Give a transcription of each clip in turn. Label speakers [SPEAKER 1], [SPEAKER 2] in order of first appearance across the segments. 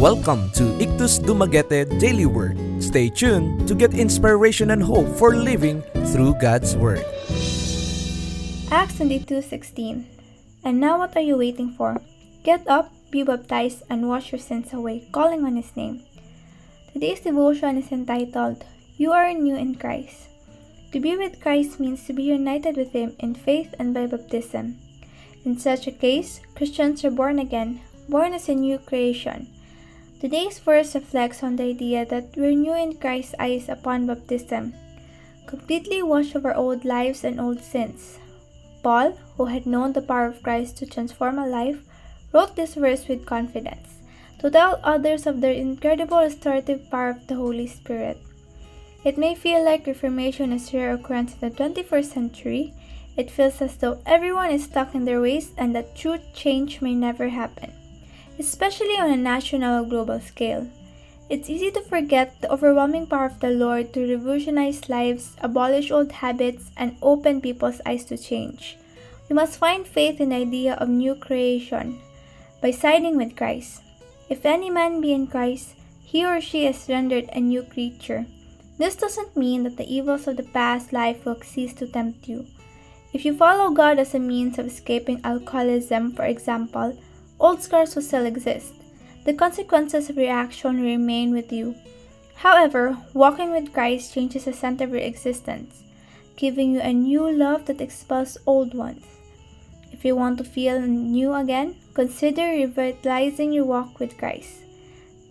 [SPEAKER 1] Welcome to Ictus Dumaguete Daily Word. Stay tuned to get inspiration and hope for living through God's Word.
[SPEAKER 2] Acts 22:16 And now what are you waiting for? Get up, be baptized, and wash your sins away, calling on His name. Today's devotion is entitled, You Are New in Christ. To be with Christ means to be united with Him in faith and by baptism. In such a case, Christians are born again, born as a new creation. Today's verse reflects on the idea that we're new in Christ's eyes upon baptism, completely washed of our old lives and old sins. Paul, who had known the power of Christ to transform a life, wrote this verse with confidence to tell others of the incredible restorative power of the Holy Spirit. It may feel like Reformation is a rare occurrence in the 21st century. It feels as though everyone is stuck in their ways and that true change may never happen, especially on a national or global scale. It's easy to forget the overwhelming power of the Lord to revolutionize lives, abolish old habits, and open people's eyes to change. We must find faith in the idea of new creation by siding with Christ. If any man be in Christ, he or she is rendered a new creature. This doesn't mean that the evils of the past life will cease to tempt you. If you follow God as a means of escaping alcoholism, for example, old scars will still exist. The consequences of your action remain with you. However, walking with Christ changes the center of your existence, giving you a new love that expels old ones. If you want to feel new again, consider revitalizing your walk with Christ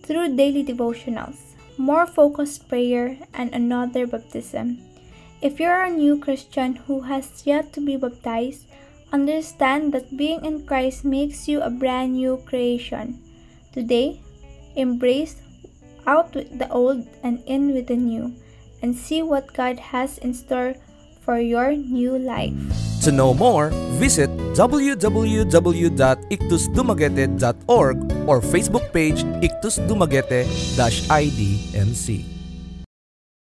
[SPEAKER 2] through daily devotionals, more focused prayer, and another baptism. If you are a new Christian who has yet to be baptized, understand that being in Christ makes you a brand new creation. Today, embrace out with the old and in with the new, and see what God has in store for your new life.
[SPEAKER 1] To know more, visit www.ictusdumaguete.org or Facebook page Ictus Dumaguete-IDNC.